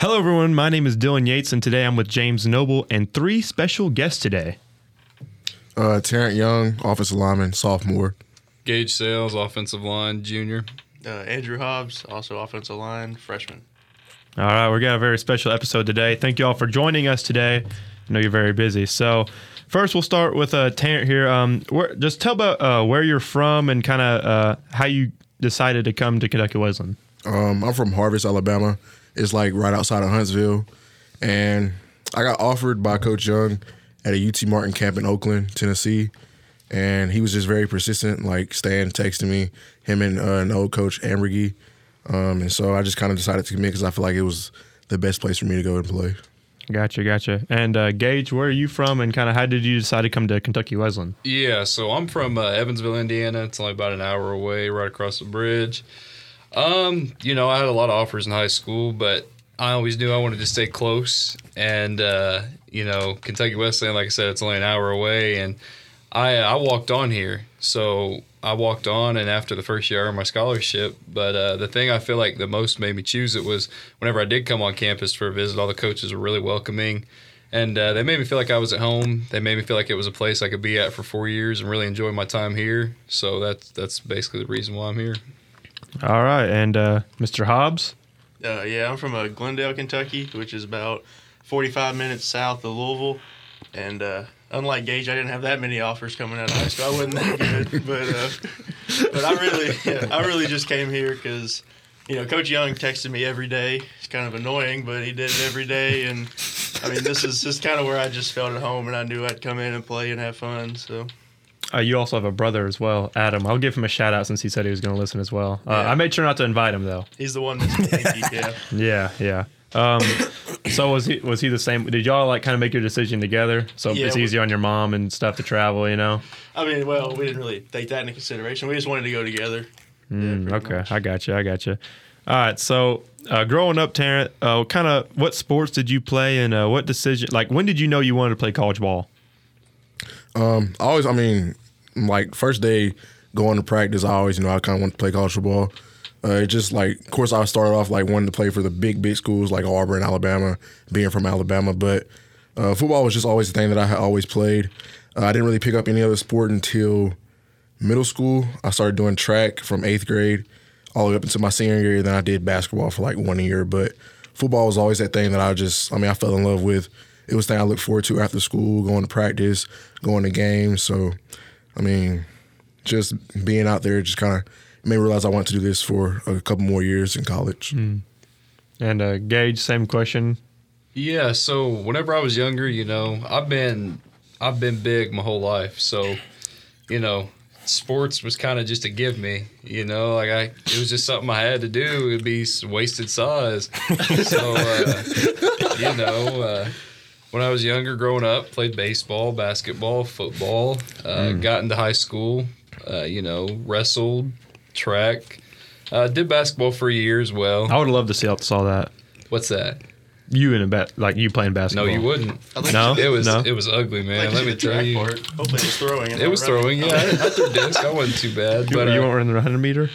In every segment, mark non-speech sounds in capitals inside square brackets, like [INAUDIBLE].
Hello, everyone. My name is Dylan Yates, and today I'm with James Noble and three special guests today. Uh, Terrant Young, offensive lineman, sophomore. Gage Sales, offensive line, junior. Uh, Andrew Hobbs, also offensive line, freshman. All right, we got a very special episode today. Thank you all for joining us today. I know you're very busy. So, first, we'll start with uh, Terrant here. Um, where, just tell about uh, where you're from and kind of uh, how you decided to come to Kentucky Wesleyan. Um, I'm from Harvest, Alabama. It's like right outside of Huntsville. And I got offered by Coach Young at a UT Martin camp in Oakland, Tennessee. And he was just very persistent, like staying, texting me, him and uh, an old coach, Ambergy. Um, and so I just kind of decided to commit because I feel like it was the best place for me to go and play. Gotcha, gotcha. And uh, Gage, where are you from, and kind of how did you decide to come to Kentucky Wesleyan? Yeah, so I'm from uh, Evansville, Indiana. It's only about an hour away, right across the bridge. Um, you know, I had a lot of offers in high school, but I always knew I wanted to stay close. And uh, you know, Kentucky Wesleyan, like I said, it's only an hour away, and I I walked on here, so I walked on, and after the first year, earned my scholarship. But uh, the thing I feel like the most made me choose it was whenever I did come on campus for a visit, all the coaches were really welcoming. And uh, they made me feel like I was at home. They made me feel like it was a place I could be at for four years and really enjoy my time here. So that's that's basically the reason why I'm here. All right, and uh, Mr. Hobbs. Uh, yeah, I'm from uh, Glendale, Kentucky, which is about 45 minutes south of Louisville. And uh, unlike Gage, I didn't have that many offers coming out of high school. I wasn't that good, [LAUGHS] but uh, but I really yeah, I really just came here because you know Coach Young texted me every day. It's kind of annoying, but he did it every day, and I mean this is just kind of where I just felt at home, and I knew I'd come in and play and have fun. So Uh, you also have a brother as well, Adam. I'll give him a shout out since he said he was going to listen as well. Uh, Yeah. I made sure not to invite him though. he's the one that's yeah. [LAUGHS] Yeah, yeah. Um, so was he was he the same? Did y'all like kind of make your decision together? So Yeah, it's we- easy on your mom and stuff to travel, you know. I mean, well, we didn't really take that into consideration. We just wanted to go together. Mm, pretty okay, much. I got you. I got you. All right. So, uh, growing up, Terrence, uh, kind of what sports did you play, and uh, what decision? Like, when did you know you wanted to play college ball? Um, I always, I mean, like first day going to practice, I always, you know, I kind of want to play college football. Uh, it just like, of course, I started off like wanting to play for the big, big schools like Auburn, and Alabama, being from Alabama. But uh, football was just always the thing that I always played. Uh, I didn't really pick up any other sport until middle school. I started doing track from eighth grade all the way up into my senior year. Then I did basketball for like one year. But football was always that thing that I just, I mean, I fell in love with. It was the thing I looked forward to after school, going to practice, going to games. So, I mean, just being out there just kind of made me realize I wanted to do this for a couple more years in college. And uh, Gage, same question. Yeah, so whenever I was younger, you know, I've been I've been big my whole life. So, you know, sports was kind of just a give me, you know, like I it was just something I had to do. It'd be wasted size. [LAUGHS] so, uh, you know, uh, when I was younger growing up, played baseball, basketball, football, uh, got into high school, uh, you know, wrestled, track, uh, did basketball for a year as well. I would love to see out saw that What's that? you in a bat like you playing basketball? No, you wouldn't. I No? It was No? it was ugly, man. Like, Let me the tell you. part. Hopefully, it was throwing. and It not was running. throwing, yeah. I, I threw disc. I wasn't too bad, You, but you uh, weren't running the 100 meter.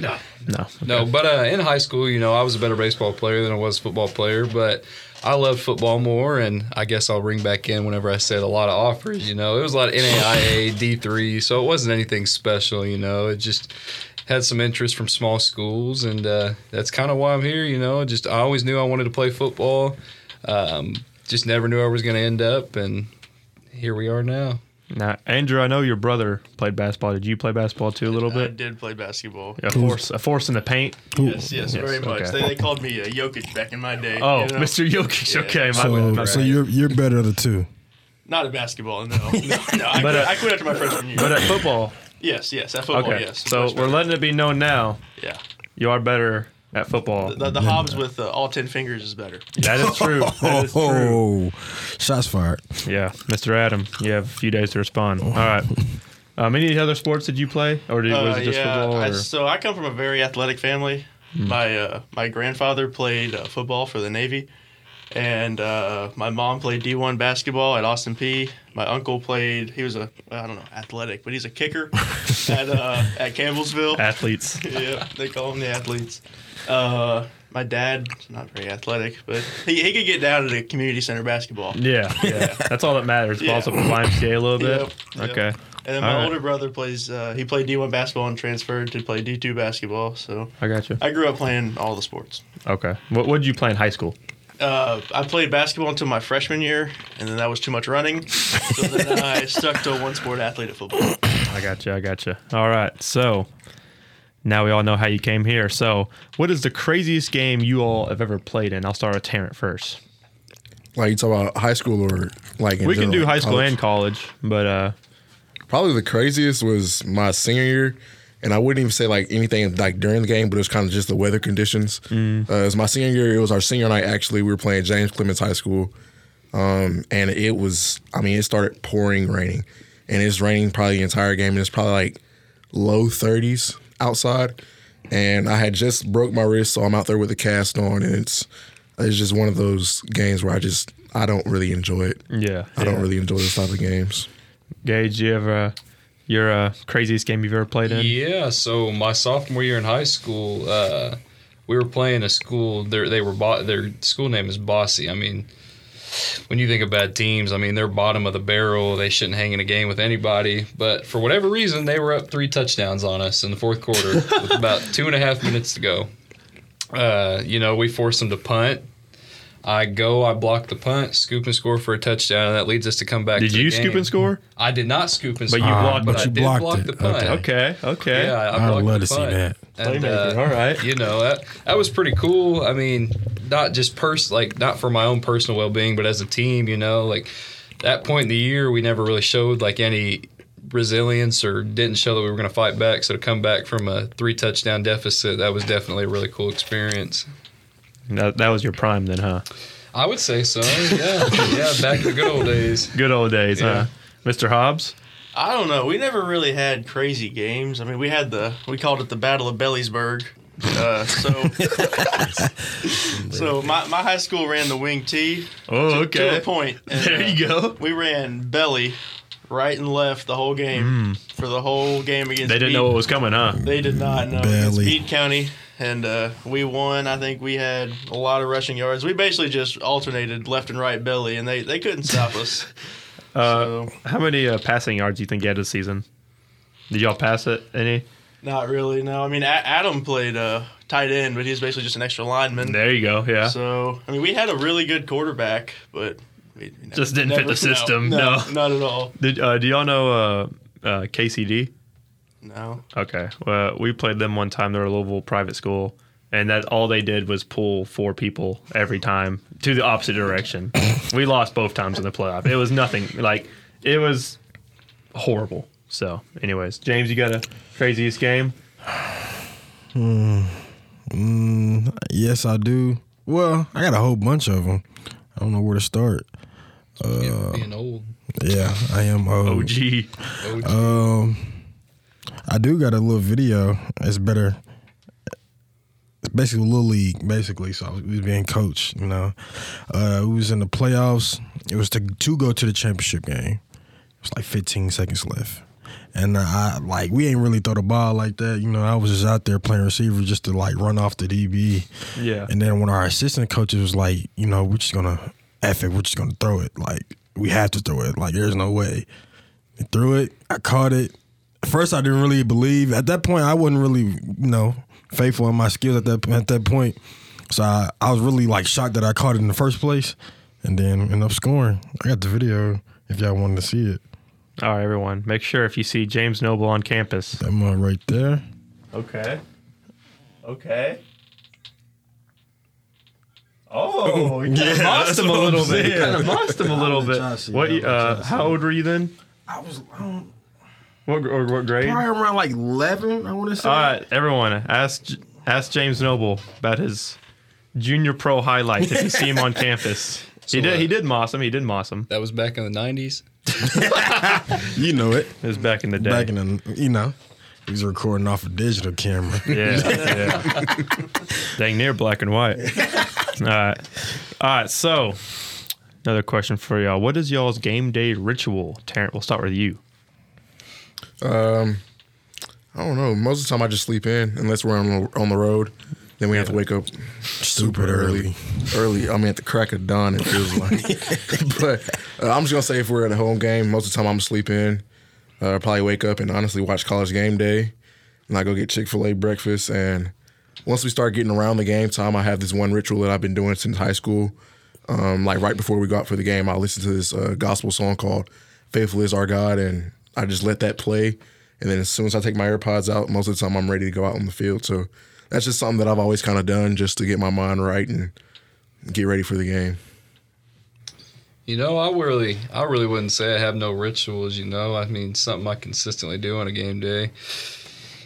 no, No. no. But uh, in high school, you know, I was a better baseball player than I was football player. But I love football more, and I guess I'll ring back in whenever I said a lot of offers. You know, it was a lot of NAIA, D three, so it wasn't anything special. You know, it just had some interest from small schools, and uh, that's kind of why I'm here. You know, just I always knew I wanted to play football. Um, just never knew I was going to end up, and here we are now. Now, Andrew, I know your brother played basketball. Did you play basketball too a little bit? I bit? did play basketball. A force, a force in the paint. Yes, yes, Yes, very much. okay. They, they called me a Jokic back in my day. Oh, you know? Mr. Jokic. Yeah. Okay, my So, bad, my so bad. you're you're better of the two. Not at basketball, no. [LAUGHS] No, no I, But, quit, uh, I quit after my freshman year. But at football, yes, yes, at football, okay. yes. So we're letting it be known now. Yeah. You are better at football. The, the Hobbs with uh, all 10 fingers is better. That is true. [LAUGHS] That is true. Oh, shots fired. Yeah, Mr. Adam, you have a few days to respond. All right. Um, any other sports did you play, or did, was Uh, it just yeah, football? I, so I come from a very athletic family. My uh, my grandfather played uh, football for the Navy, and uh, my mom played D1 basketball at Austin Peay. My uncle played. He was a I don't know athletic, but he's a kicker [LAUGHS] at uh, at Campbellsville. Athletes. [LAUGHS] yeah, they call them the athletes. Uh, my dad's not very athletic, but he, he could get down to the community center basketball. Yeah, yeah. [LAUGHS] That's all that matters. Yeah. Also, YMCA a little bit. Yep, yep. Okay. And then my right. older brother plays. Uh, he played D1 basketball and transferred to play D2 basketball. So I got you. I grew up playing all the sports. Okay. What what did you play in high school? Uh, I played basketball until my freshman year, and then that was too much running. So then [LAUGHS] I stuck to a one sport athlete at football. I got you. I got you. All right. So now we all know how you came here. So what is the craziest game you all have ever played in? I'll start with Terrant first. Like you talk about high school or like in we can general, do high school college? and college, but uh, Probably the craziest was my senior year, and I wouldn't even say like anything like during the game, but it was kind of just the weather conditions. Mm. Uh, it was my senior year. It was our senior night. Actually, we were playing James Clemens High School, um, and it was. I mean, it started pouring, raining, and it's raining probably the entire game, and it's probably like low thirties outside. And I had just broke my wrist, so I'm out there with a cast on, and it's it's just one of those games where I just I don't really enjoy it. yeah, I don't really enjoy this type of games. Gage, you ever uh, your uh, craziest game you've ever played in? Yeah, so my sophomore year in high school, uh, we were playing a school. They were bo- their school name is Bosse. I mean, when you think of bad teams, I mean they're bottom of the barrel. They shouldn't hang in a game with anybody. But for whatever reason, they were up three touchdowns on us in the fourth quarter [LAUGHS] with about two and a half minutes to go. Uh, you know, we forced them to punt. I go, I block the punt, scoop and score for a touchdown, and that leads us to come back. Did to the you scoop and score? I did not scoop and But score, you blocked- but but I you did blocked block it. the punt. Okay. Okay, okay. Yeah, I, I'd love to see that. And, uh, all right. You know that that was pretty cool. I mean, not just pers like not for my own personal well being, but as a team. You know, like that point in the year, we never really showed like any resilience or didn't show that we were going to fight back. So to come back from a three touchdown deficit, that was definitely a really cool experience. That, that was your prime then, huh? I would say so. Yeah, yeah. Back in the good old days. [LAUGHS] Good old days, huh? Mr. Hobbs? I don't know. We never really had crazy games. I mean, we had the we called it the Battle of Belliesburg. Uh, so, so my, my high school ran the wing T Oh, to a point. and, There uh, you go. We ran belly, right and left the whole game for the whole game against. Mm. They didn't Beat. know what was coming, huh? They did not know. Against Belly. Beat County, and uh, we won. I think we had a lot of rushing yards. We basically just alternated left and right belly, and they, they couldn't stop us. [LAUGHS] Uh, so how many uh, passing yards do you think you had this season? Did y'all pass it any? not really. No, I mean A- Adam played uh, tight end, but he's basically just an extra lineman. There you go. Yeah. So I mean, we had a really good quarterback, but we, we Just didn't fit the no, system, No, no. not at all. Did uh, do y'all know uh, uh, KCD? No. Okay. Well, we played them one time. They're a Louisville private school, and that all they did was pull four people every time to the opposite direction. we lost both times in the playoff. It was nothing. Like it was horrible. So, anyways, James, you got a craziest game? Yes, I do. Well, I got a whole bunch of them. I don't know where to start. Being old. Yeah, I am old. OG. OG. Um, I do got a little video. It's better. It's basically a little league, basically. So I was, we was being coached. You know, uh, we was in the playoffs. It was to to go to the championship game. It was like 15 seconds left, and I like we ain't really throw the ball like that. You know, I was just out there playing receiver just to like run off the DB. Yeah. And then when our assistant coaches was like, you know, we're just gonna F it, we're just gonna throw it. Like we have to throw it. Like there's no way. They threw it. I caught it. At first, I didn't really believe. At that point, I wasn't really, you know, faithful in my skills at that at that point. So I, I was really like shocked that I caught it in the first place, and then ended up scoring. I got the video if y'all wanted to see it. All right, everyone. Make sure if you see James Noble on campus. That one right there. Okay. Okay. Oh, [LAUGHS] you kind of mossed him a little bit. You kind of mossed him a little bit. trying to see. What? Uh, trying to see. how old were you then? I was I don't, What, or what grade? probably around like eleven. I want to say. All right, everyone. Ask ask James Noble about his junior pro highlights if you see him on [LAUGHS] campus. He did. uh, He did moss him. He did moss him. That was back in the '90s. [LAUGHS] You know it. It was back in the day. Back in the, you know, he was recording off a digital camera. Yeah, yeah. [LAUGHS] Dang near black and white. All right. All right. So, another question for y'all. What is y'all's game day ritual? Terrant, we'll start with you. Um, I don't know. Most of the time, I just sleep in unless we're on the, on the road. Then we have to wake up super early. Early. I mean, at the crack of dawn, it feels [LAUGHS] like. but uh, I'm just gonna say, if we're at a home game, most of the time I'm sleep in. Uh, probably wake up and honestly watch College Game Day, and I go get Chick Fil A breakfast. And once we start getting around the game time, I have this one ritual that I've been doing since high school. Um, like right before we go out for the game, I'll listen to this uh, gospel song called "Faithful Is Our God," and I just let that play. And then as soon as I take my AirPods out, most of the time I'm ready to go out on the field. So that's just something that I've always kind of done just to get my mind right and get ready for the game. You know, I really, I really wouldn't say I have no rituals. You know, I mean, something I consistently do on a game day.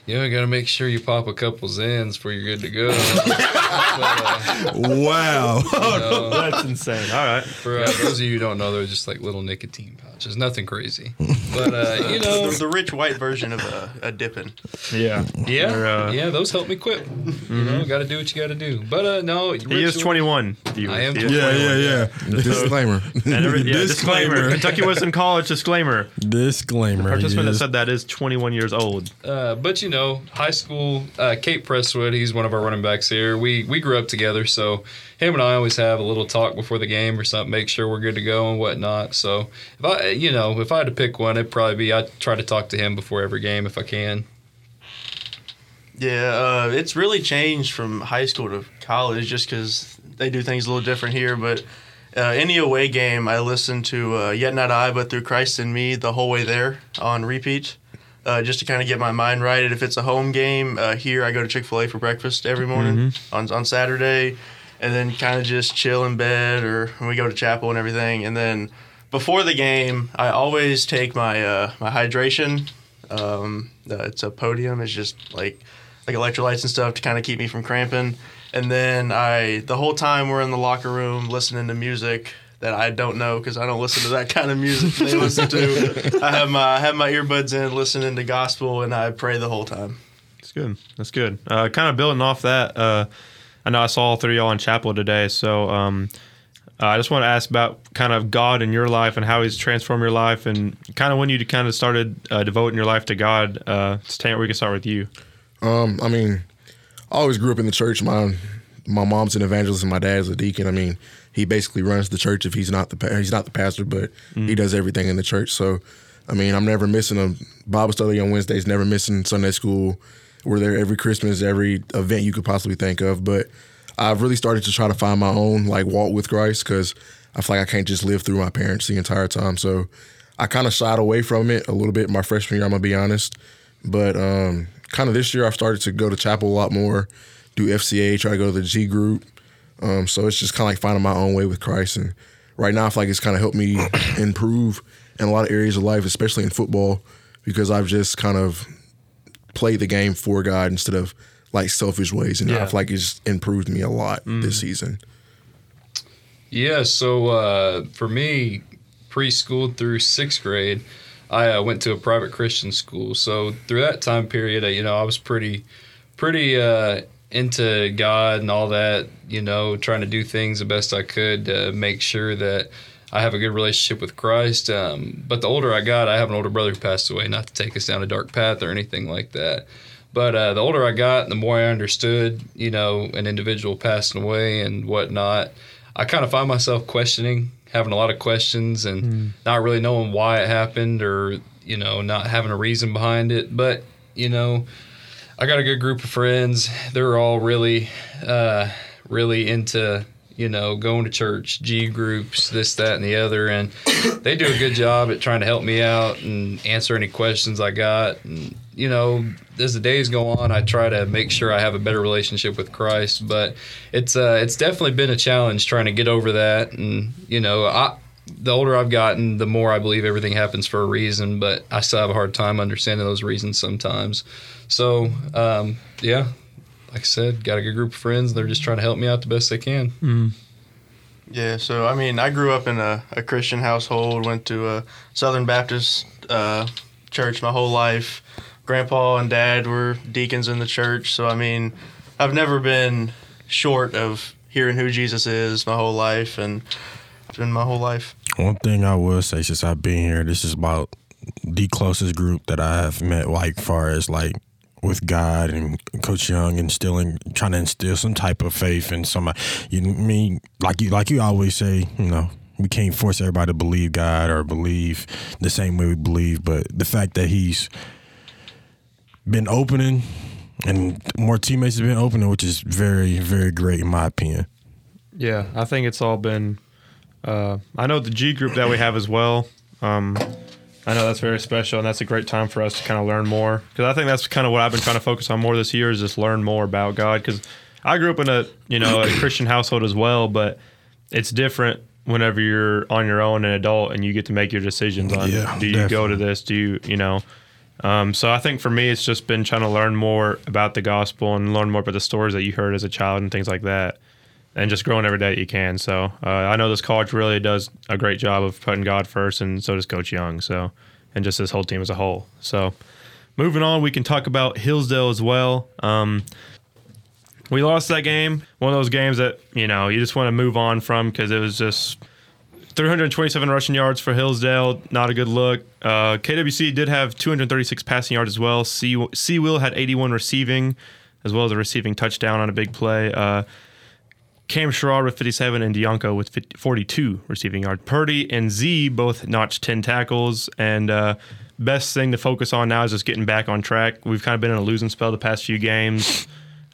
You know, you got to make sure you pop a couple Zyns before you're good to go. [LAUGHS] but, uh, Wow. you know, That's insane. All right. for uh, those of you who don't know, they're just like little nicotine pouches. Which is nothing crazy. But uh, you [LAUGHS] know, the, the rich white version of a, a dipping. Yeah. yeah, They're, uh, yeah, those help me quit. You know, got to do what you got to do. But uh, no, He is 21. I am He is yeah, 21. yeah, yeah. Disclaimer. And every, yeah, disclaimer. Disclaimer. Kentucky Wesleyan College disclaimer. Disclaimer. The Participant that yes. said that is 21 years old. Uh, but you know, high school, uh, Kate Presswood, he's one of our running backs here. We we grew up together, so him and I always have a little talk before the game or something, make sure we're good to go and whatnot. So if I, you know, if I had to pick one, it'd probably be I try to talk to him before every game if I can. Yeah, uh, it's really changed from high school to college just because they do things a little different here. But uh, any away game, I listen to uh, Yet Not I, but Through Christ in Me the whole way there on repeat. Uh, just to kind of get my mind right. And if it's a home game, uh, here I go to Chick fil A for breakfast every morning on, on Saturday, and then kind of just chill in bed or we go to chapel and everything. And then before the game, I always take my uh, my hydration. Um, it's a podium. It's just like like electrolytes and stuff to kind of keep me from cramping. And then I, the whole time we're in the locker room listening to music that I don't know because I don't listen to that [LAUGHS] kind of music they listen to. I have my I have my earbuds in, listening to gospel, and I pray the whole time. That's good. That's good. Uh, kind of building off that, uh, I know I saw all three of y'all in chapel today, so um, uh, I just want to ask about kind of God in your life and how He's transformed your life, and kind of when you kind of started uh, devoting your life to God. Uh, Stan, we can start with you. Um, I mean, I always grew up in the church. My my mom's an evangelist and my dad's a deacon. I mean, he basically runs the church if he's not the he's not the pastor, but he does everything in the church. So, I mean, I'm never missing a Bible study on Wednesdays, never missing Sunday school. We're there every Christmas, every event you could possibly think of. But I've really started to try to find my own like walk with Christ because I feel like I can't just live through my parents the entire time. So I kind of shied away from it a little bit my freshman year. I'm gonna be honest, but um, kind of this year I've started to go to chapel a lot more, do FCA, try to go to the G group. Um, so it's just kind of like finding my own way with Christ. And right now I feel like it's kind of helped me improve in a lot of areas of life, especially in football, because I've just kind of played the game for God instead of like selfish ways. And I Yeah. feel like it's improved me a lot this season. Yeah, so uh, for me, preschool through sixth grade, I uh, went to a private Christian school. So through that time period, uh, you know, I was pretty, pretty uh, into God and all that. You know, trying to do things the best I could to make sure that I have a good relationship with Christ. Um, but the older I got, I have an older brother who passed away. Not to take us down a dark path or anything like that. But uh, the older I got, the more I understood, you know, an individual passing away and whatnot. I kind of find myself questioning, having a lot of questions, and not really knowing why it happened, or you know, not having a reason behind it. But you know, I got a good group of friends. They're all really, uh, really into you know going to church, G groups, this, that, and the other, and they do a good job at trying to help me out and answer any questions I got. And you know, as the days go on, I try to make sure I have a better relationship with Christ. But it's uh, it's definitely been a challenge trying to get over that. And you know, I the older I've gotten, the more I believe everything happens for a reason. But I still have a hard time understanding those reasons sometimes. So um, yeah, like I said, got a good group of friends. They're just trying to help me out the best they can. Yeah, so I mean, I grew up in a, a Christian household, went to a Southern Baptist uh, church my whole life. Grandpa and dad were deacons in the church, so I mean, I've never been short of hearing who Jesus is my whole life, and it's been my whole life. One thing I will say since I've been here, this is about the closest group that I have met, like far as like with God and Coach Young instilling, trying to instill some type of faith in somebody. You I mean like you like you always say, you know, we can't force everybody to believe God or believe the same way we believe, but the fact that he's been opening and more teammates have been opening, which is very very great in my opinion. Yeah, I think it's all been. Uh, I know the G group that we have as well. Um, I know that's very special, and that's a great time for us to kind of learn more. Because I think that's kind of what I've been trying to focus on more this year is just learn more about God. Because I grew up in a you know a Christian household as well, but it's different whenever you're on your own, an adult, and you get to make your decisions on Yeah, do you go to this, do you you know. Um, so I think for me, it's just been trying to learn more about the gospel and learn more about the stories that you heard as a child and things like that and just growing every day that you can. So uh, I know this college really does a great job of putting God first, and so does Coach Young. So and just this whole team as a whole. So moving on, we can talk about Hillsdale as well. Um, we lost that game. One of those games that you know you just want to move on from because it was just 327 rushing yards for Hillsdale. Not a good look. Uh, KWC did have 236 passing yards as well. C Will had 81 receiving, as well as a receiving touchdown on a big play. Uh, Cam Sherrod with 57 and Dianco with 50, 42 receiving yards. Purdy and Z both notched 10 tackles. And uh, best thing to focus on now is just getting back on track. We've kind of been in a losing spell the past few games.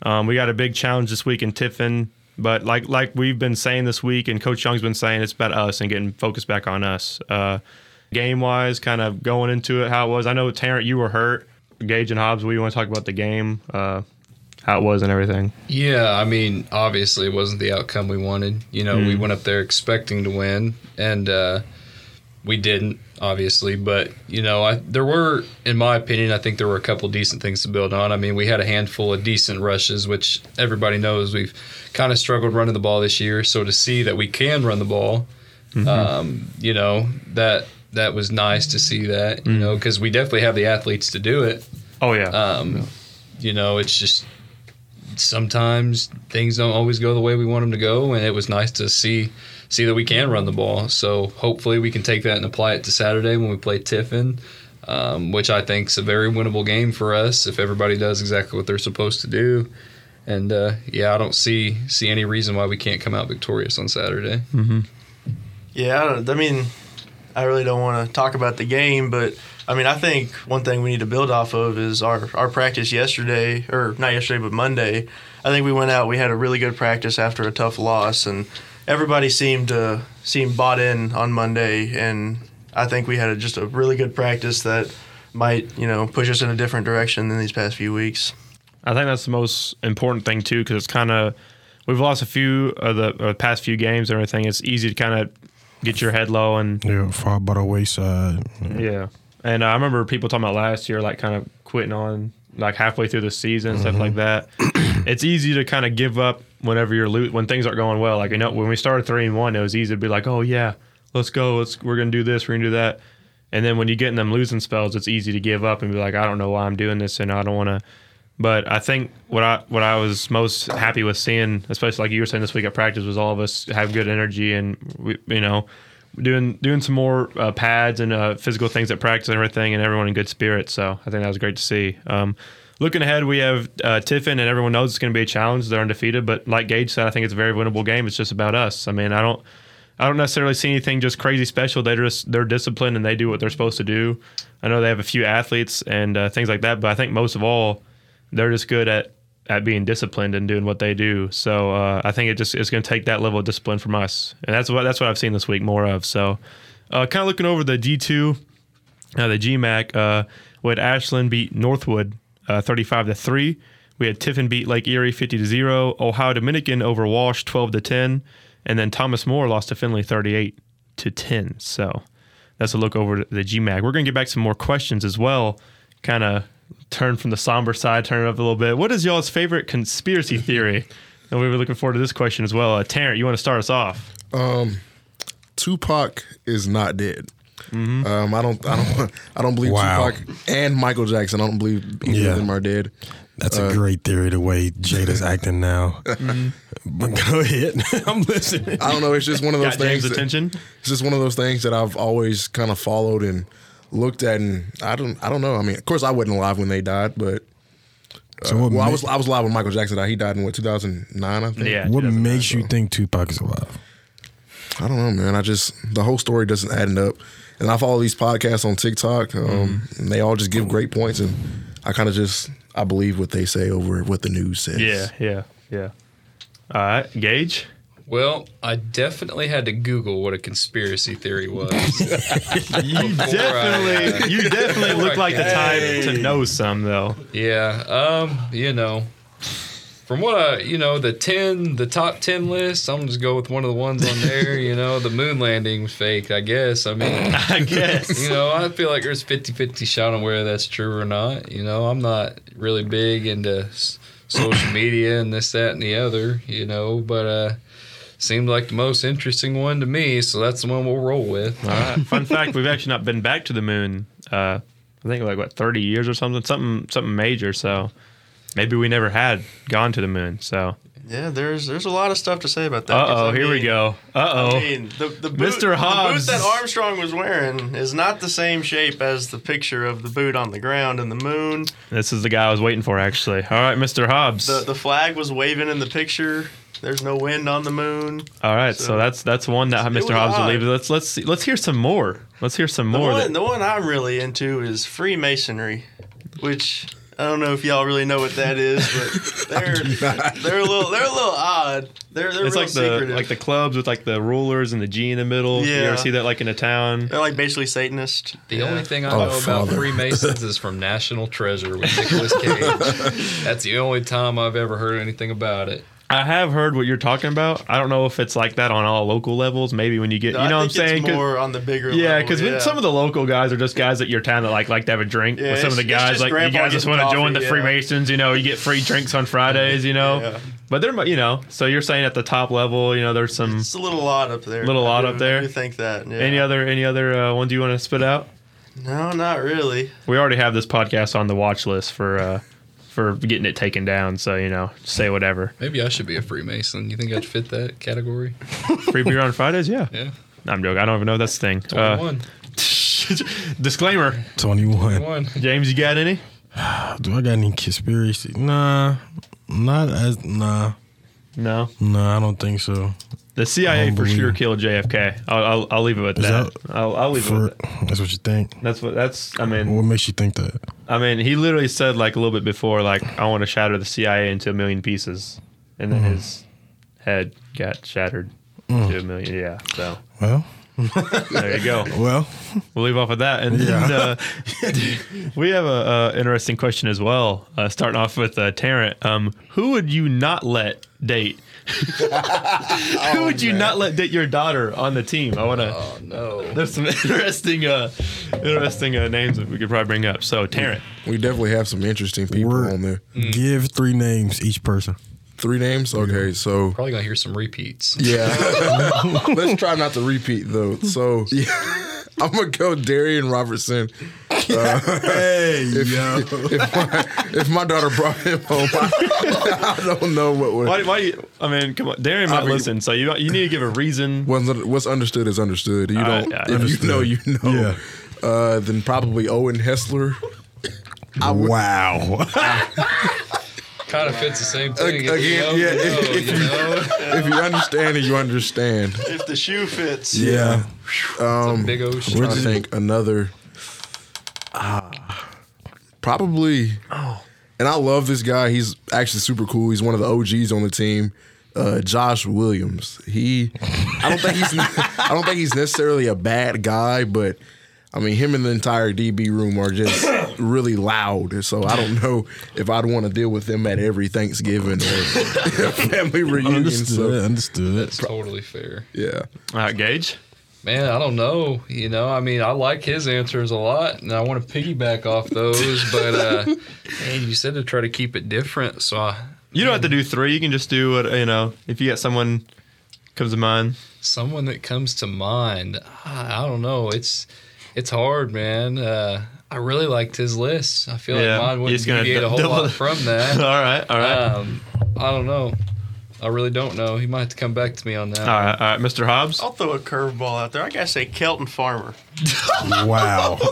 Um, we got a big challenge this week in Tiffin. But like like we've been saying this week, and Coach Young's been saying, it's about us and getting focused back on us. Uh, game wise, kind of going into it, how it was. I know Terrant, you were hurt. Gage and Hobbs, we want to talk about the game, uh, how it was, and everything. Yeah, I mean, obviously, it wasn't the outcome we wanted. You know, we went up there expecting to win, and uh, we didn't, obviously. But you know, I, there were, in my opinion, I think there were a couple decent things to build on. I mean, we had a handful of decent rushes, which everybody knows we've kind of struggled running the ball this year. So to see that we can run the ball, um, you know, that that was nice to see that. You know, because we definitely have the athletes to do it. Oh, yeah. Um, You know, it's just sometimes things don't always go the way we want them to go, and it was nice to see see that we can run the ball. So hopefully we can take that and apply it to Saturday when we play Tiffin, um, which I think is a very winnable game for us if everybody does exactly what they're supposed to do. And uh, yeah, I don't see see any reason why we can't come out victorious on Saturday. Yeah, I, don't, I mean, I really don't want to talk about the game, but I mean, I think one thing we need to build off of is our, our practice yesterday, or not yesterday, but Monday. I think we went out, we had a really good practice after a tough loss, and everybody seemed to seem bought in on Monday, and I think we had a, just a really good practice that might, you know, push us in a different direction than these past few weeks. I think that's the most important thing too, because it's kind of we've lost a few of the, uh past few games and everything. It's easy to kind of get your head low and Yeah, far by the wayside. yeah. And I remember people talking about last year, like kind of quitting on like halfway through the season, and stuff like mm-hmm. that. [CLEARS THROAT] it's easy to kind of give up whenever you're lo- when things aren't going well. Like you know, when we started three and one, it was easy to be like, oh yeah, let's go, let's we're gonna do this, we're gonna do that. And then when you get in them losing spells, it's easy to give up and be like, I don't know why I'm doing this, and I don't want to. But I think what I what I was most happy with seeing, especially like you were saying this week at practice, was all of us have good energy and we, you know doing doing some more uh, pads and uh, physical things at practice and everything, and everyone in good spirits. So I think that was great to see. Um, looking ahead, we have uh, Tiffin, and everyone knows it's going to be a challenge. They're undefeated, but like Gage said, I think it's a very winnable game. It's just about us. I mean, I don't. I don't necessarily see anything just crazy special. They're just they're disciplined and they do what they're supposed to do. I know they have a few athletes and uh, things like that, but I think most of all, they're just good at at being disciplined and doing what they do. So uh, I think it just it's going to take that level of discipline from us, and that's what that's what I've seen this week more of. So, uh, kind of looking over the D two, uh, the GMAC, uh, we had Ashland beat Northwood uh, thirty five to three. We had Tiffin beat Lake Erie fifty to zero. Ohio Dominican over Walsh twelve to ten, and then Thomas More lost to Findlay thirty eight to ten. So that's a look over the GMAC. We're going to get back some more questions as well. Kind of turn from the somber side, turn it up a little bit. What is y'all's favorite conspiracy [LAUGHS] theory? And we were looking forward to this question as well. Uh, Terrant, you want to start us off? Um, Tupac is not dead. Um, I don't, I don't, I don't believe Wow. Tupac and Michael Jackson. I don't believe either Yeah. of them are dead. That's a great theory. The way Jada's [LAUGHS] acting now. But go ahead. [LAUGHS] I'm listening. I don't know. It's just one of those Got James' things. that- attention? it's just one of those things that I've always kind of followed and looked at, and I don't, I don't know. I mean, of course, I wasn't alive when they died, but So what well, I was I was live when Michael Jackson died. He died in what 2009, I think. Yeah. What 2009, makes you think Tupac is alive? I don't know, man. I just the whole story doesn't add up. And I follow these podcasts on TikTok. Um, Mm-hmm. and they all just give great points, and I kind of just I believe what they say over what the news says. Yeah, yeah, yeah. All right, Gage. Well, I definitely had to Google what a conspiracy theory was. You Before I, definitely, uh, you definitely before look like the type to know some though. yeah, um, you know, from what I, you know, the ten, the top ten list, I'm just go with one of the ones on there. You know, the moon landing was fake. I guess. I mean, [LAUGHS] I guess. you know, I feel like there's 50-50 shot on whether that's true or not. You know, I'm not really big into social media and this, that, and the other. You know, but uh, seemed like the most interesting one to me, so that's the one we'll roll with. All right. [LAUGHS] Fun fact: We've actually not been back to the moon. Uh, I think like what thirty years or something, something, something major. So maybe we never had gone to the moon. So Yeah, there's there's a lot of stuff to say about that. uh 'cause, oh, I here we go. Uh I oh. mean, the, the boot, Mr. The boot that Armstrong was wearing is not the same shape as the picture of the boot on the ground in the moon. This is the guy I was waiting for, actually. All right, Mr. Hobbs. The the flag was waving in the picture. There's no wind on the moon. All right, so, so- that's that's one that Mr. Hobbs will odd. leave. Let's let's see, let's hear some more. Let's hear some The more. one, that- the one I'm really into is Freemasonry, which I don't know if y'all really know what that is, but [LAUGHS] they're they're a little they're a little odd. They're they're it's real like the secretive. like the clubs with like the rulers and the G in the middle. You Yeah. ever see that like in a town? they're like basically Satanist. The Yeah. only thing I Oh, know about Freemasons is from National Treasure with Nicolas [LAUGHS] Cage. That's the only time I've ever heard anything about it. I have heard what you're talking about. I don't know if it's like that on all local levels. Maybe when you get, you know, what I'm saying more on the bigger. Yeah, because yeah. some of the local guys are just guys at your town that like like to have a drink. Yeah, with some of the guys like you guys just want to join the yeah. Freemasons. You know, you get free drinks on Fridays. You know, but they're you know. So you're saying at the top level, you know, there's some It's a little odd up there. Little odd up there? You think that. Yeah. any other any other uh, ones you want to spit out? No, not really. We already have this podcast on the watch list for uh for getting it taken down. So you know, say whatever. Maybe I should be a Freemason. You think I'd fit that category? [LAUGHS] Free beer on Fridays, yeah. Yeah. I'm joking. I don't even know if that's the thing. Uh, 21. [LAUGHS] disclaimer, 21. 21. James, you got any? [SIGHS] Do I got any conspiracy? Nah, not as nah, No. nah. I don't think so. The CIA for sure killed JFK. I'll, I'll, I'll leave it with Is that. that I'll, I'll leave it For with that. that's what you think. That's what. That's. I mean. What makes you think that? I mean. He literally said like a little bit before, like, I want to shatter the CIA into a million pieces, and then his head got shattered to a million. Yeah. So Well, there you go. [LAUGHS] well, We'll leave off with that, and then, uh, [LAUGHS] we have a, uh interesting question as well. Uh, starting off with uh, Terrant, um, who would you not let date? [LAUGHS] who would you not let date your daughter on the team? I want to. Oh, no. There's some interesting, uh, interesting uh, names that we could probably bring up. So Terrant, We definitely have some interesting people We're- on there. give three names each person. Three names? Okay, so Probably going to hear some repeats. yeah. [LAUGHS] Let's try not to repeat though. So yeah, [LAUGHS] I'm gonna go Darian Robertson. Hey, If, if, my, if my daughter brought him home, I, I don't know what would. why, why do you? I mean, come on, Darian might I mean- listen, so you you need to give a reason. What's, what's understood is understood. You don't. right, yeah, if you know, you know. Yeah. Uh, then probably Owen Hessler. I would, wow. Kind of fits the same thing. Ag- If you again, yeah, you know, if you you- know? if you understand it, you understand. If the shoe fits. yeah. Um, Big ocean. I think another. Ah, probably. And I love this guy. He's actually super cool. He's one of the OGs on the team. Uh, Josh Williams. He, I don't think he's, [LAUGHS] I don't think he's necessarily a bad guy, but I mean, him and the entire DB room are just [COUGHS] really loud. So I don't know if I'd want to deal with them at every Thanksgiving or [LAUGHS] family reunion. Understood. So Understood. That's totally fair. yeah. Uh, Gage, Man, I don't know. You know, I mean, I like his answers a lot, and I want to piggyback off those. But uh, [LAUGHS] man, you said to try to keep it different, so I, you don't have to do three. You can just do what you know. If you get someone comes to mind, someone that comes to mind. I, I don't know. It's it's hard, man. Uh, I really liked his list. I feel Yeah, like mine you're wouldn't just gonna deviate a whole double- lot from that. [LAUGHS] all right, all right. Um, I don't know. I really don't know. He might have to come back to me on that. All right, all right, Mr. Hobbs. I'll throw a curveball out there. I gotta say Kelton Farmer. [LAUGHS] Wow. [LAUGHS]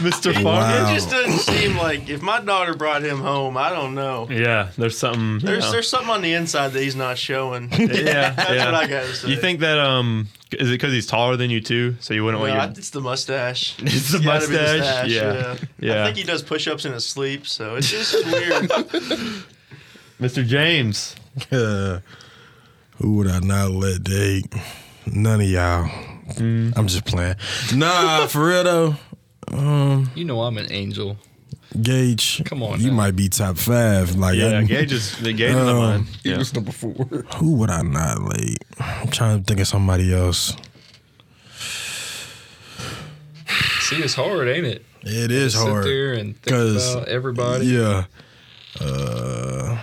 Mr. Farmer. Wow. It just doesn't seem like if my daughter brought him home, I don't know. Yeah, there's something. you There's know. there's something on the inside that he's not showing. [LAUGHS] yeah, That's yeah. what I gotta say. You think that um is it because he's taller than you too? So you wouldn't No, want your it's the mustache. It's the gotta be mustache? Yeah. Yeah. I think he does push-ups in his sleep, so it's just weird. Mr. James. [LAUGHS] Who would I not let date? None of y'all. I'm just playing. Nah, [LAUGHS] for real though. Um, You know I'm an angel. Gage, Come on you now. might be top five. Like, Yeah, I- Gage is the Gage is Um, mine. He Yeah. was number four. who would I not late? I'm trying to think of somebody else. See, it's hard, ain't it? It is Sit hard. there and think 'Cause- about everybody. Yeah. Uh,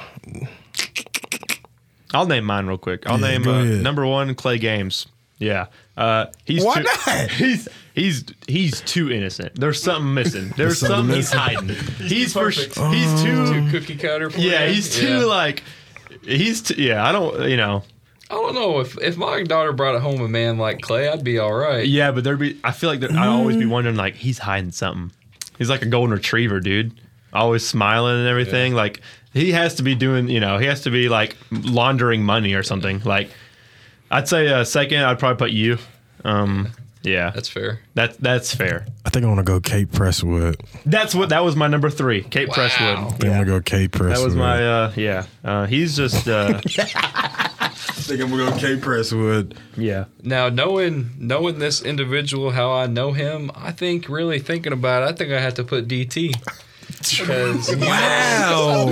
I'll name mine real quick. I'll Yeah, name uh, number one Clay Games. Yeah. Uh, he's Why too, not? [LAUGHS] He's he's he's too innocent. There's something missing. [LAUGHS] There's something something he's hiding. [LAUGHS] He's for perfect. he's too Too cookie cutter for yeah. you? He's too Yeah. like he's too, yeah. I don't you know I don't know if if my daughter brought home a man like Clay, I'd be all right. yeah. But there'd be I feel like there, I'd always be wondering like he's hiding something. He's like a golden retriever, dude. Always smiling and everything. Like he has to be doing you know he has to be like laundering money or something. Like I'd say uh, second. I'd probably put you. Um, yeah, That's fair. That that's fair. I think I want to go Kate Presswood. That's what that was my number three, Kate Wow. I Presswood. think I'm gonna go Kate Presswood. That was my uh, yeah. Uh, he's just uh, [LAUGHS] I think I'm gonna go Kate Presswood. yeah. Now knowing knowing this individual, how I know him, I think really thinking about it, I think I have to put DT. Because Wow.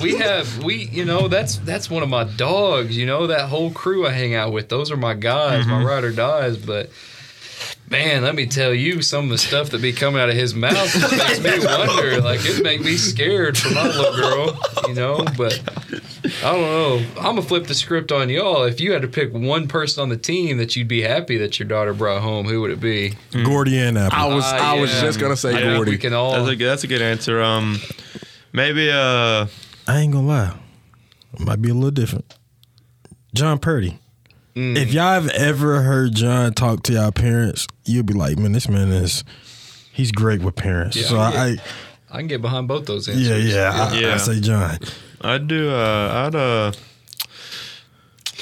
we have we you know that's that's one of my dogs. You know that whole crew I hang out with. Those are my guys, my mm-hmm. ride or dies. But man, let me tell you, some of the stuff that be coming out of his mouth makes me [LAUGHS] wonder. Like it make me scared for my little girl. You know, but I don't know. I'm gonna flip the script on y'all. If you had to pick one person on the team that you'd be happy that your daughter brought home, who would it be? Gordy and Apple. I was Ah, I was just gonna say I Gordy. we can all. That's a that's a good answer. Um, maybe uh, I ain't gonna lie. It might be a little different. John Purdy. Mm. If y'all have ever heard John talk to y'all parents, you'll be like, man, this man is he's great with parents. Yeah, so yeah. I, I can get behind both those answers. yeah, yeah, I, Yeah. I say John. I'd do uh, I'd uh,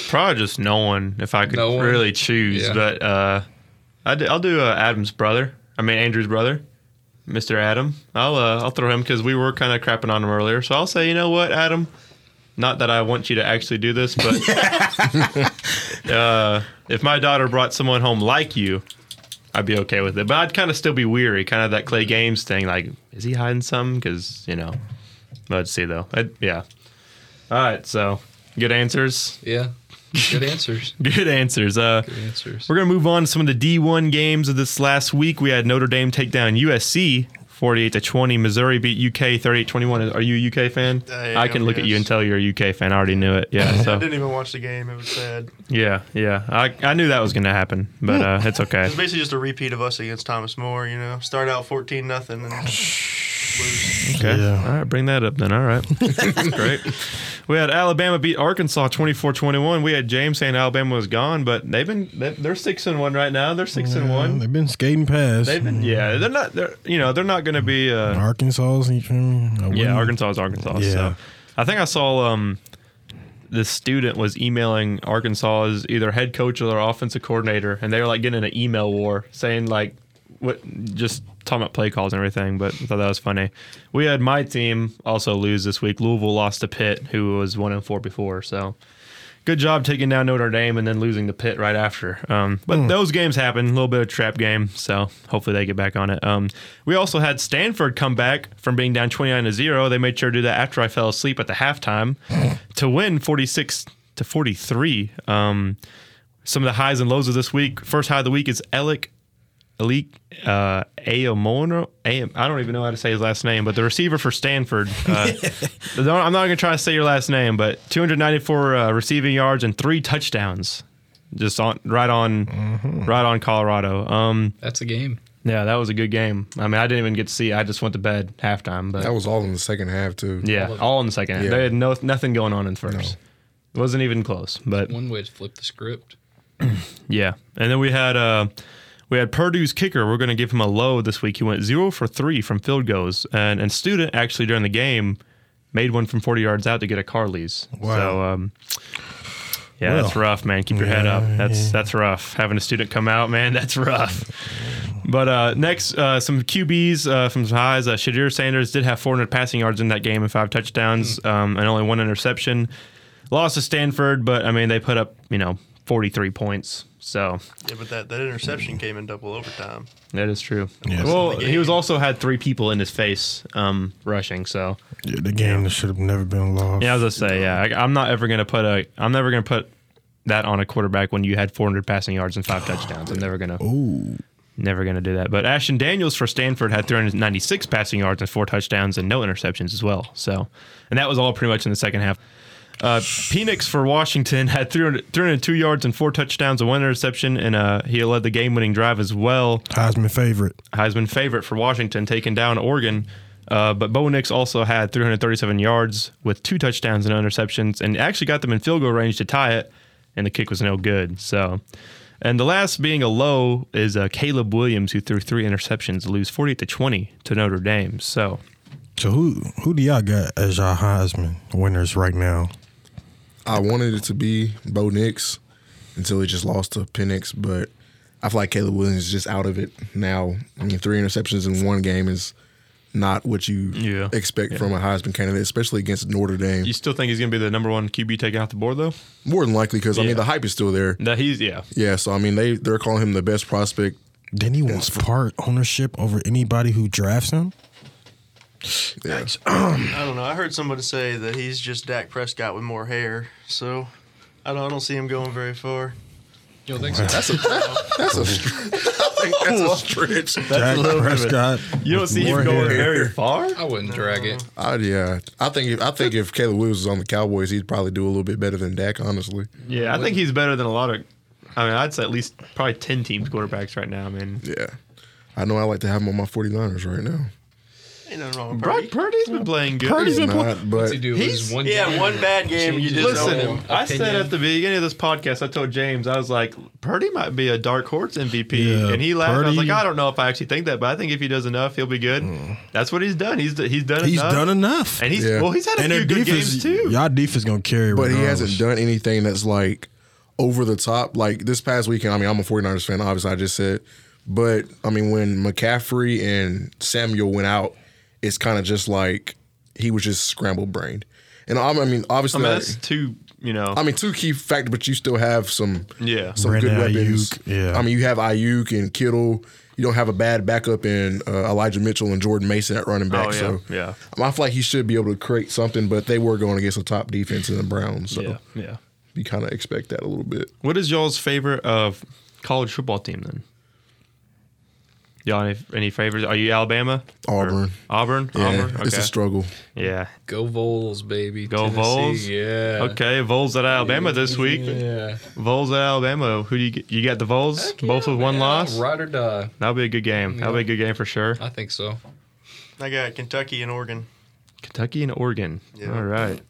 probably just no one if I could No really choose. Yeah. But uh, I'd, I'll do uh, Adam's brother. I mean Andrew's brother, Mr. Adam. I'll uh, I'll throw him because we were kind of crapping on him earlier. So I'll say, you know what, Adam. Not that I want you to actually do this, but [LAUGHS] uh, if my daughter brought someone home like you, I'd be okay with it. But I'd kind of still be weary, kind of that Clay Games thing. Like, is he hiding something? Because you know, let's see though. I'd, yeah. All right, so good answers. Yeah. Good answers. [LAUGHS] Good answers. Uh, Good answers. we're gonna move on to some of the D1 games of this last week. We had Notre Dame take down USC. 48 to 20. Missouri beat UK 38 21. Are you a UK fan? I I can am, look at you and tell you're a UK fan. I already knew it. Yeah. [LAUGHS] I didn't even watch the game. It was sad. yeah, yeah. I, I knew that was gonna happen, but uh, it's okay. It's basically just a repeat of us against Thomas More. You know, start out fourteen nothing and lose. Okay. Yeah. All right, bring that up then. All right. [LAUGHS] That's great. We had Alabama beat Arkansas 24-21. We had James saying Alabama was gone, but they've been they- they're 6 and 1 right now. They're 6 and 1. They've been skating past. They've been yeah, they're not they're you know, they're not going to be uh Arkansas. You feel me? I yeah, Arkansas is Arkansas. Yeah. So I think I saw um this student was emailing Arkansas's either head coach or their offensive coordinator, and they were like getting in an email war saying like what just talking about play calls and everything. But I thought that was funny. We had my team also lose this week. Louisville lost to Pitt, who was one and four before. So good job taking down Notre Dame and then losing to Pitt right after. Um, but those games happen. A little bit of trap game. So hopefully they get back on it. Um, we also had Stanford come back from being down 29 to 0. They made sure to do that after I fell asleep at the halftime [LAUGHS] to win 46 to 43. Um, some of the highs and lows of this week. First high of the week is Alec Elite uh, Aomono. Am- I don't even know how to say his last name, but the receiver for Stanford. Uh, [LAUGHS] [LAUGHS] I'm not going to try to say your last name, but 294 uh, receiving yards and three touchdowns, just on right on right on Colorado. Um, That's a game. yeah, that was a good game. I mean, I didn't even get to see. it. I just went to bed halftime, but That was all in the second half too. yeah, all in the second. half. Yeah. They had no nothing going on in the first. wasn't even close. But One way to flip the script. [CLEARS THROAT] yeah, and then we had uh, we had Purdue's kicker. We're going to give him a low this week. He went zero for three from field goals, and and student actually during the game made one from 40 yards out to get a Carly's. Wow. So um, yeah, Well, that's rough, man. Keep your head up. That's that's rough. Having a student come out, man, [LAUGHS] that's rough. But uh, next, uh, some QBs uh, from some highs. Uh, Shedeur Sanders did have 400 passing yards in that game and five touchdowns, um, and only one interception. Lost to Stanford, but I mean they put up you know 43 points. So Yeah, but that, that interception came in double overtime. that is true. Yeah. well, he was also had three people in his face um, rushing. So Yeah, the game that should have never been lost. yeah, as I was gonna say, yeah, I, I'm not ever gonna put a, I'm never gonna put that on a quarterback when you had 400 passing yards and five touchdowns. I'm never gonna, Ooh. never gonna do that. But Ashton Daniels for Stanford had 396 passing yards and four touchdowns and no interceptions as well. So, and that was all pretty much in the second half. Uh, Penix for Washington had 300, 302 yards and four touchdowns and one interception, and uh, he led the game-winning drive as well. Heisman favorite. Heisman favorite for Washington, taking down Oregon. Uh, but Bo Nix also had 337 yards with two touchdowns and no interceptions, and actually got them in field goal range to tie it, and the kick was no good. So, and the last being a low is uh, Caleb Williams, who threw three interceptions, to lose 48 to 20 to Notre Dame. So, So who who do y'all got as y'all Heisman winners right now? I wanted it to be Bo Nix until he just lost to Penix, but I feel like Caleb Williams is just out of it now. I mean, three interceptions in one game is not what you Yeah. expect from a Heisman candidate, especially against Notre Dame. you still think he's going to be the number one QB taken off the board, though? More than likely, because I mean the hype is still there. That he's yeah. Yeah, so I mean they they're calling him the best prospect. Then he wants part ownership over anybody who drafts him. Yeah. [CLEARS THROAT] I don't know. I heard somebody say that he's just Dak Prescott with more hair. So I don't, I don't see him going very far. You don't think so? That's a [LAUGHS] that's a str- [LAUGHS] I think that's a stretch. Dak Prescott. You don't see him going hair. very far. I wouldn't drag it. I, yeah, I think if, I think if Caleb Williams was on the Cowboys, he'd probably do a little bit better than Dak. Honestly, Yeah, I think he's better than a lot of. I mean, I'd say at least probably ten teams quarterbacks right now. I mean, yeah. I know I like to have him on my 49ers right now. Ain't nothing wrong with Brock Purdy. Purdy's been playing good. Purdy's He's been not, What's but he do? He's- Lose one Yeah, game? one bad game, you just Listen, know him. I said Opinion. at the beginning of this podcast, I told James, I was like, Purdy might be a dark horse MVP, Yeah, and he laughed. I was Purdy- like, I don't know if I actually think that, but I think if he does enough, he'll be good. Mm. That's what he's done. He's he's done. Enough. He's enough. done enough. and he's Yeah. well, he's had a And few good defense, games too. y'all defense gonna carry. but he regardless. hasn't done anything that's like over the top. Like this past weekend, I mean, I'm a 49ers fan, obviously, I just said. But I mean, when McCaffrey and Samuel went out, it's kind of just like he was just scrambled brained. And I I mean, I obviously, mean, that's two. You know, I mean, two key factors, but you still have some yeah. some good Brandon weapons. Aiyuk, yeah. I mean, you have Aiyuk and Kittle. You don't have a bad backup in uh, Elijah Mitchell and Jordan Mason at running back. Oh, yeah, so yeah. I, mean, I feel like he should be able to create something, but they were going against a top defense in the Browns. So yeah, yeah. you kind of expect that a little bit. What is y'all's favorite of college football team then? Y'all any, any favorites? Are you Alabama? Or Auburn. Auburn. Yeah, Auburn. Okay. it's a struggle. yeah. Go Vols, baby. Go Tennessee, Vols? Yeah. Okay. Vols at Alabama this week. Yeah. Vols at Alabama. Who do you get? You got the Vols? Heck Both yeah, with one loss. Ride or die. That'll be a good game. That'll be a good game for sure. I think so. I got Kentucky and Oregon. Kentucky and Oregon. Yeah. All right.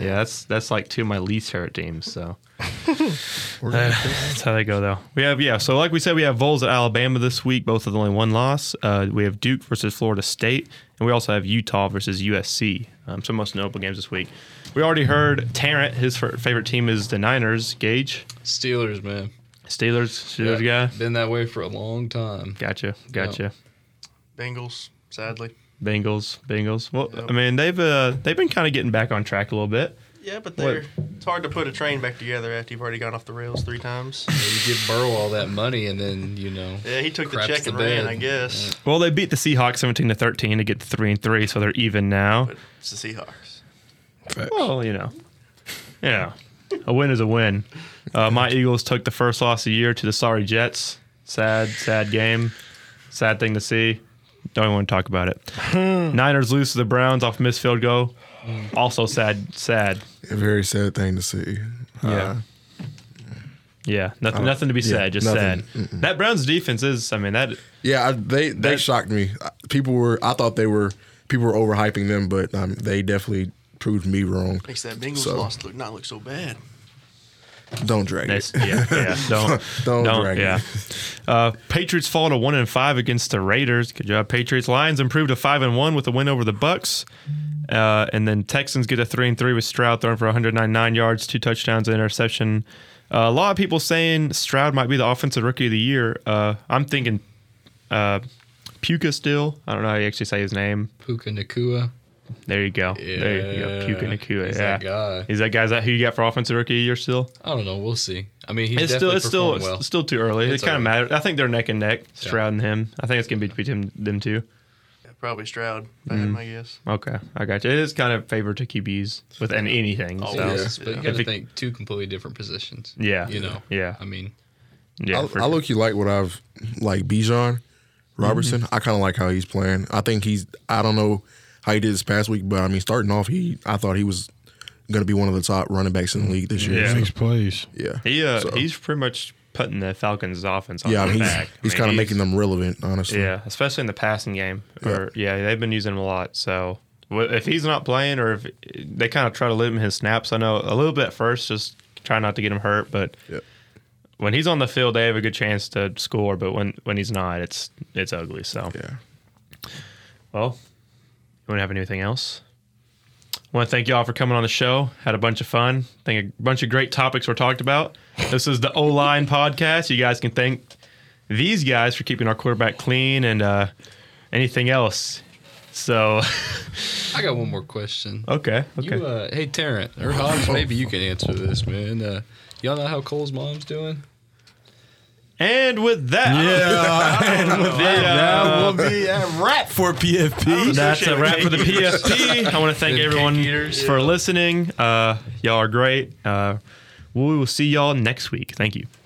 Yeah. that's that's like two of my least favorite teams. So [LAUGHS] Uh, [LAUGHS] that's how they go though. We have yeah. So like we said, we have Vols at Alabama this week. Both with only one loss. Uh, we have Duke versus Florida State, and we also have Utah versus USC. Um, some most notable games this week. We already heard Terrant. His f- favorite team is the Niners. Gage Steelers, man. Steelers. Steelers Yeah, guy. Been that way for a long time. Gotcha. Gotcha. Bengals, sadly. Bengals. Bengals. Well, Yep. I mean they've uh, they've been kind of getting back on track a little bit. Yeah, but they're, it's hard to put a train back together after you've already gone off the rails three times. You give Burrow all that money, and then you know. Yeah, he took the check the and ran. I guess. Well, they beat the Seahawks 17 to 13 to get to 3 and 3, so they're even now. But it's the Seahawks. Well, you know. Yeah. A win is a win. Uh, my Eagles took the first loss of the year to the sorry Jets. Sad, sad game. Sad thing to see. Don't even want to talk about it. [SIGHS] Niners lose to the Browns off missed field goal. Also sad, sad. A very sad thing to see. Yeah. Yeah, nothing, Uh, nothing to be yeah, said. Just nothing. sad. That Browns defense is. I mean, that Yeah, I, they they That- shocked me. People were I thought they were people were overhyping them, but um, they definitely proved me wrong. Makes that Bengals So- loss look not look so bad. Don't drag That's, it. yeah, yeah. [LAUGHS] Don't, Don't drag it. yeah. Uh, Patriots fall to one and five against the Raiders. Good job, Patriots. Lions improved to five and one with a win over the Bucs. Uh, and then Texans get a three and three with Stroud throwing for 199 yards, two touchdowns, and interception. Uh, a lot of people saying Stroud might be the offensive rookie of the year. Uh, I'm thinking uh, Puka still. I don't know how you actually say his name. Puka Nacua. There you go. there you go. Puka Nacua. He's yeah. that guy. Is that guy? Is that who you got for offensive rookie of the year still? I don't know. We'll see. I mean, he's It's still definitely it's still well. it's still too early. It's it kind of early. matters. I think they're neck and neck, Stroud and him. I think it's gonna be between them, them two. Yeah, probably Stroud. If I had my guess. Okay, I got you. It is kind of favored to QBs with an anything. Oh, so yeah. Yes, but you got to think two completely different positions. yeah, You know. yeah, I mean, yeah. I, for I sure. look you like what I've like Bijan Robertson. Mm-hmm. I kind of like how he's playing. I think he's. I don't know how he did this past week, but I mean, starting off, he I thought he was going to be one of the top running backs in the league this year. Yeah. so, Six plays. yeah. he uh, So, he's pretty much putting the Falcons' offense on yeah. I his mean, he's, back. I he's mean, kind of making them relevant, honestly. Yeah, especially in the passing game. Or yeah, they've been using him a lot. So if he's not playing, or if they kind of try to limit his snaps, I know a little bit at first, just try not to get him hurt. But Yep. when he's on the field, they have a good chance to score. But when when he's not, it's it's ugly. So Yeah. well, have anything else? I want to thank y'all for coming on the show. Had a bunch of fun. I think a bunch of great topics were talked about. This is the O Line podcast. You guys can thank these guys for keeping our quarterback clean and uh, anything else. So, [LAUGHS] I got one more question. okay, okay. You, uh, hey, Terrant or Hobbs, maybe you can answer this, man. Uh, y'all know how Cole's mom's doing? And with that, Yeah, [LAUGHS] and with that that, will be a wrap for PFP. That's a wrap for the PFP. I want to thank The everyone for listening. Uh, y'all are great. Uh, we will see y'all next week. Thank you.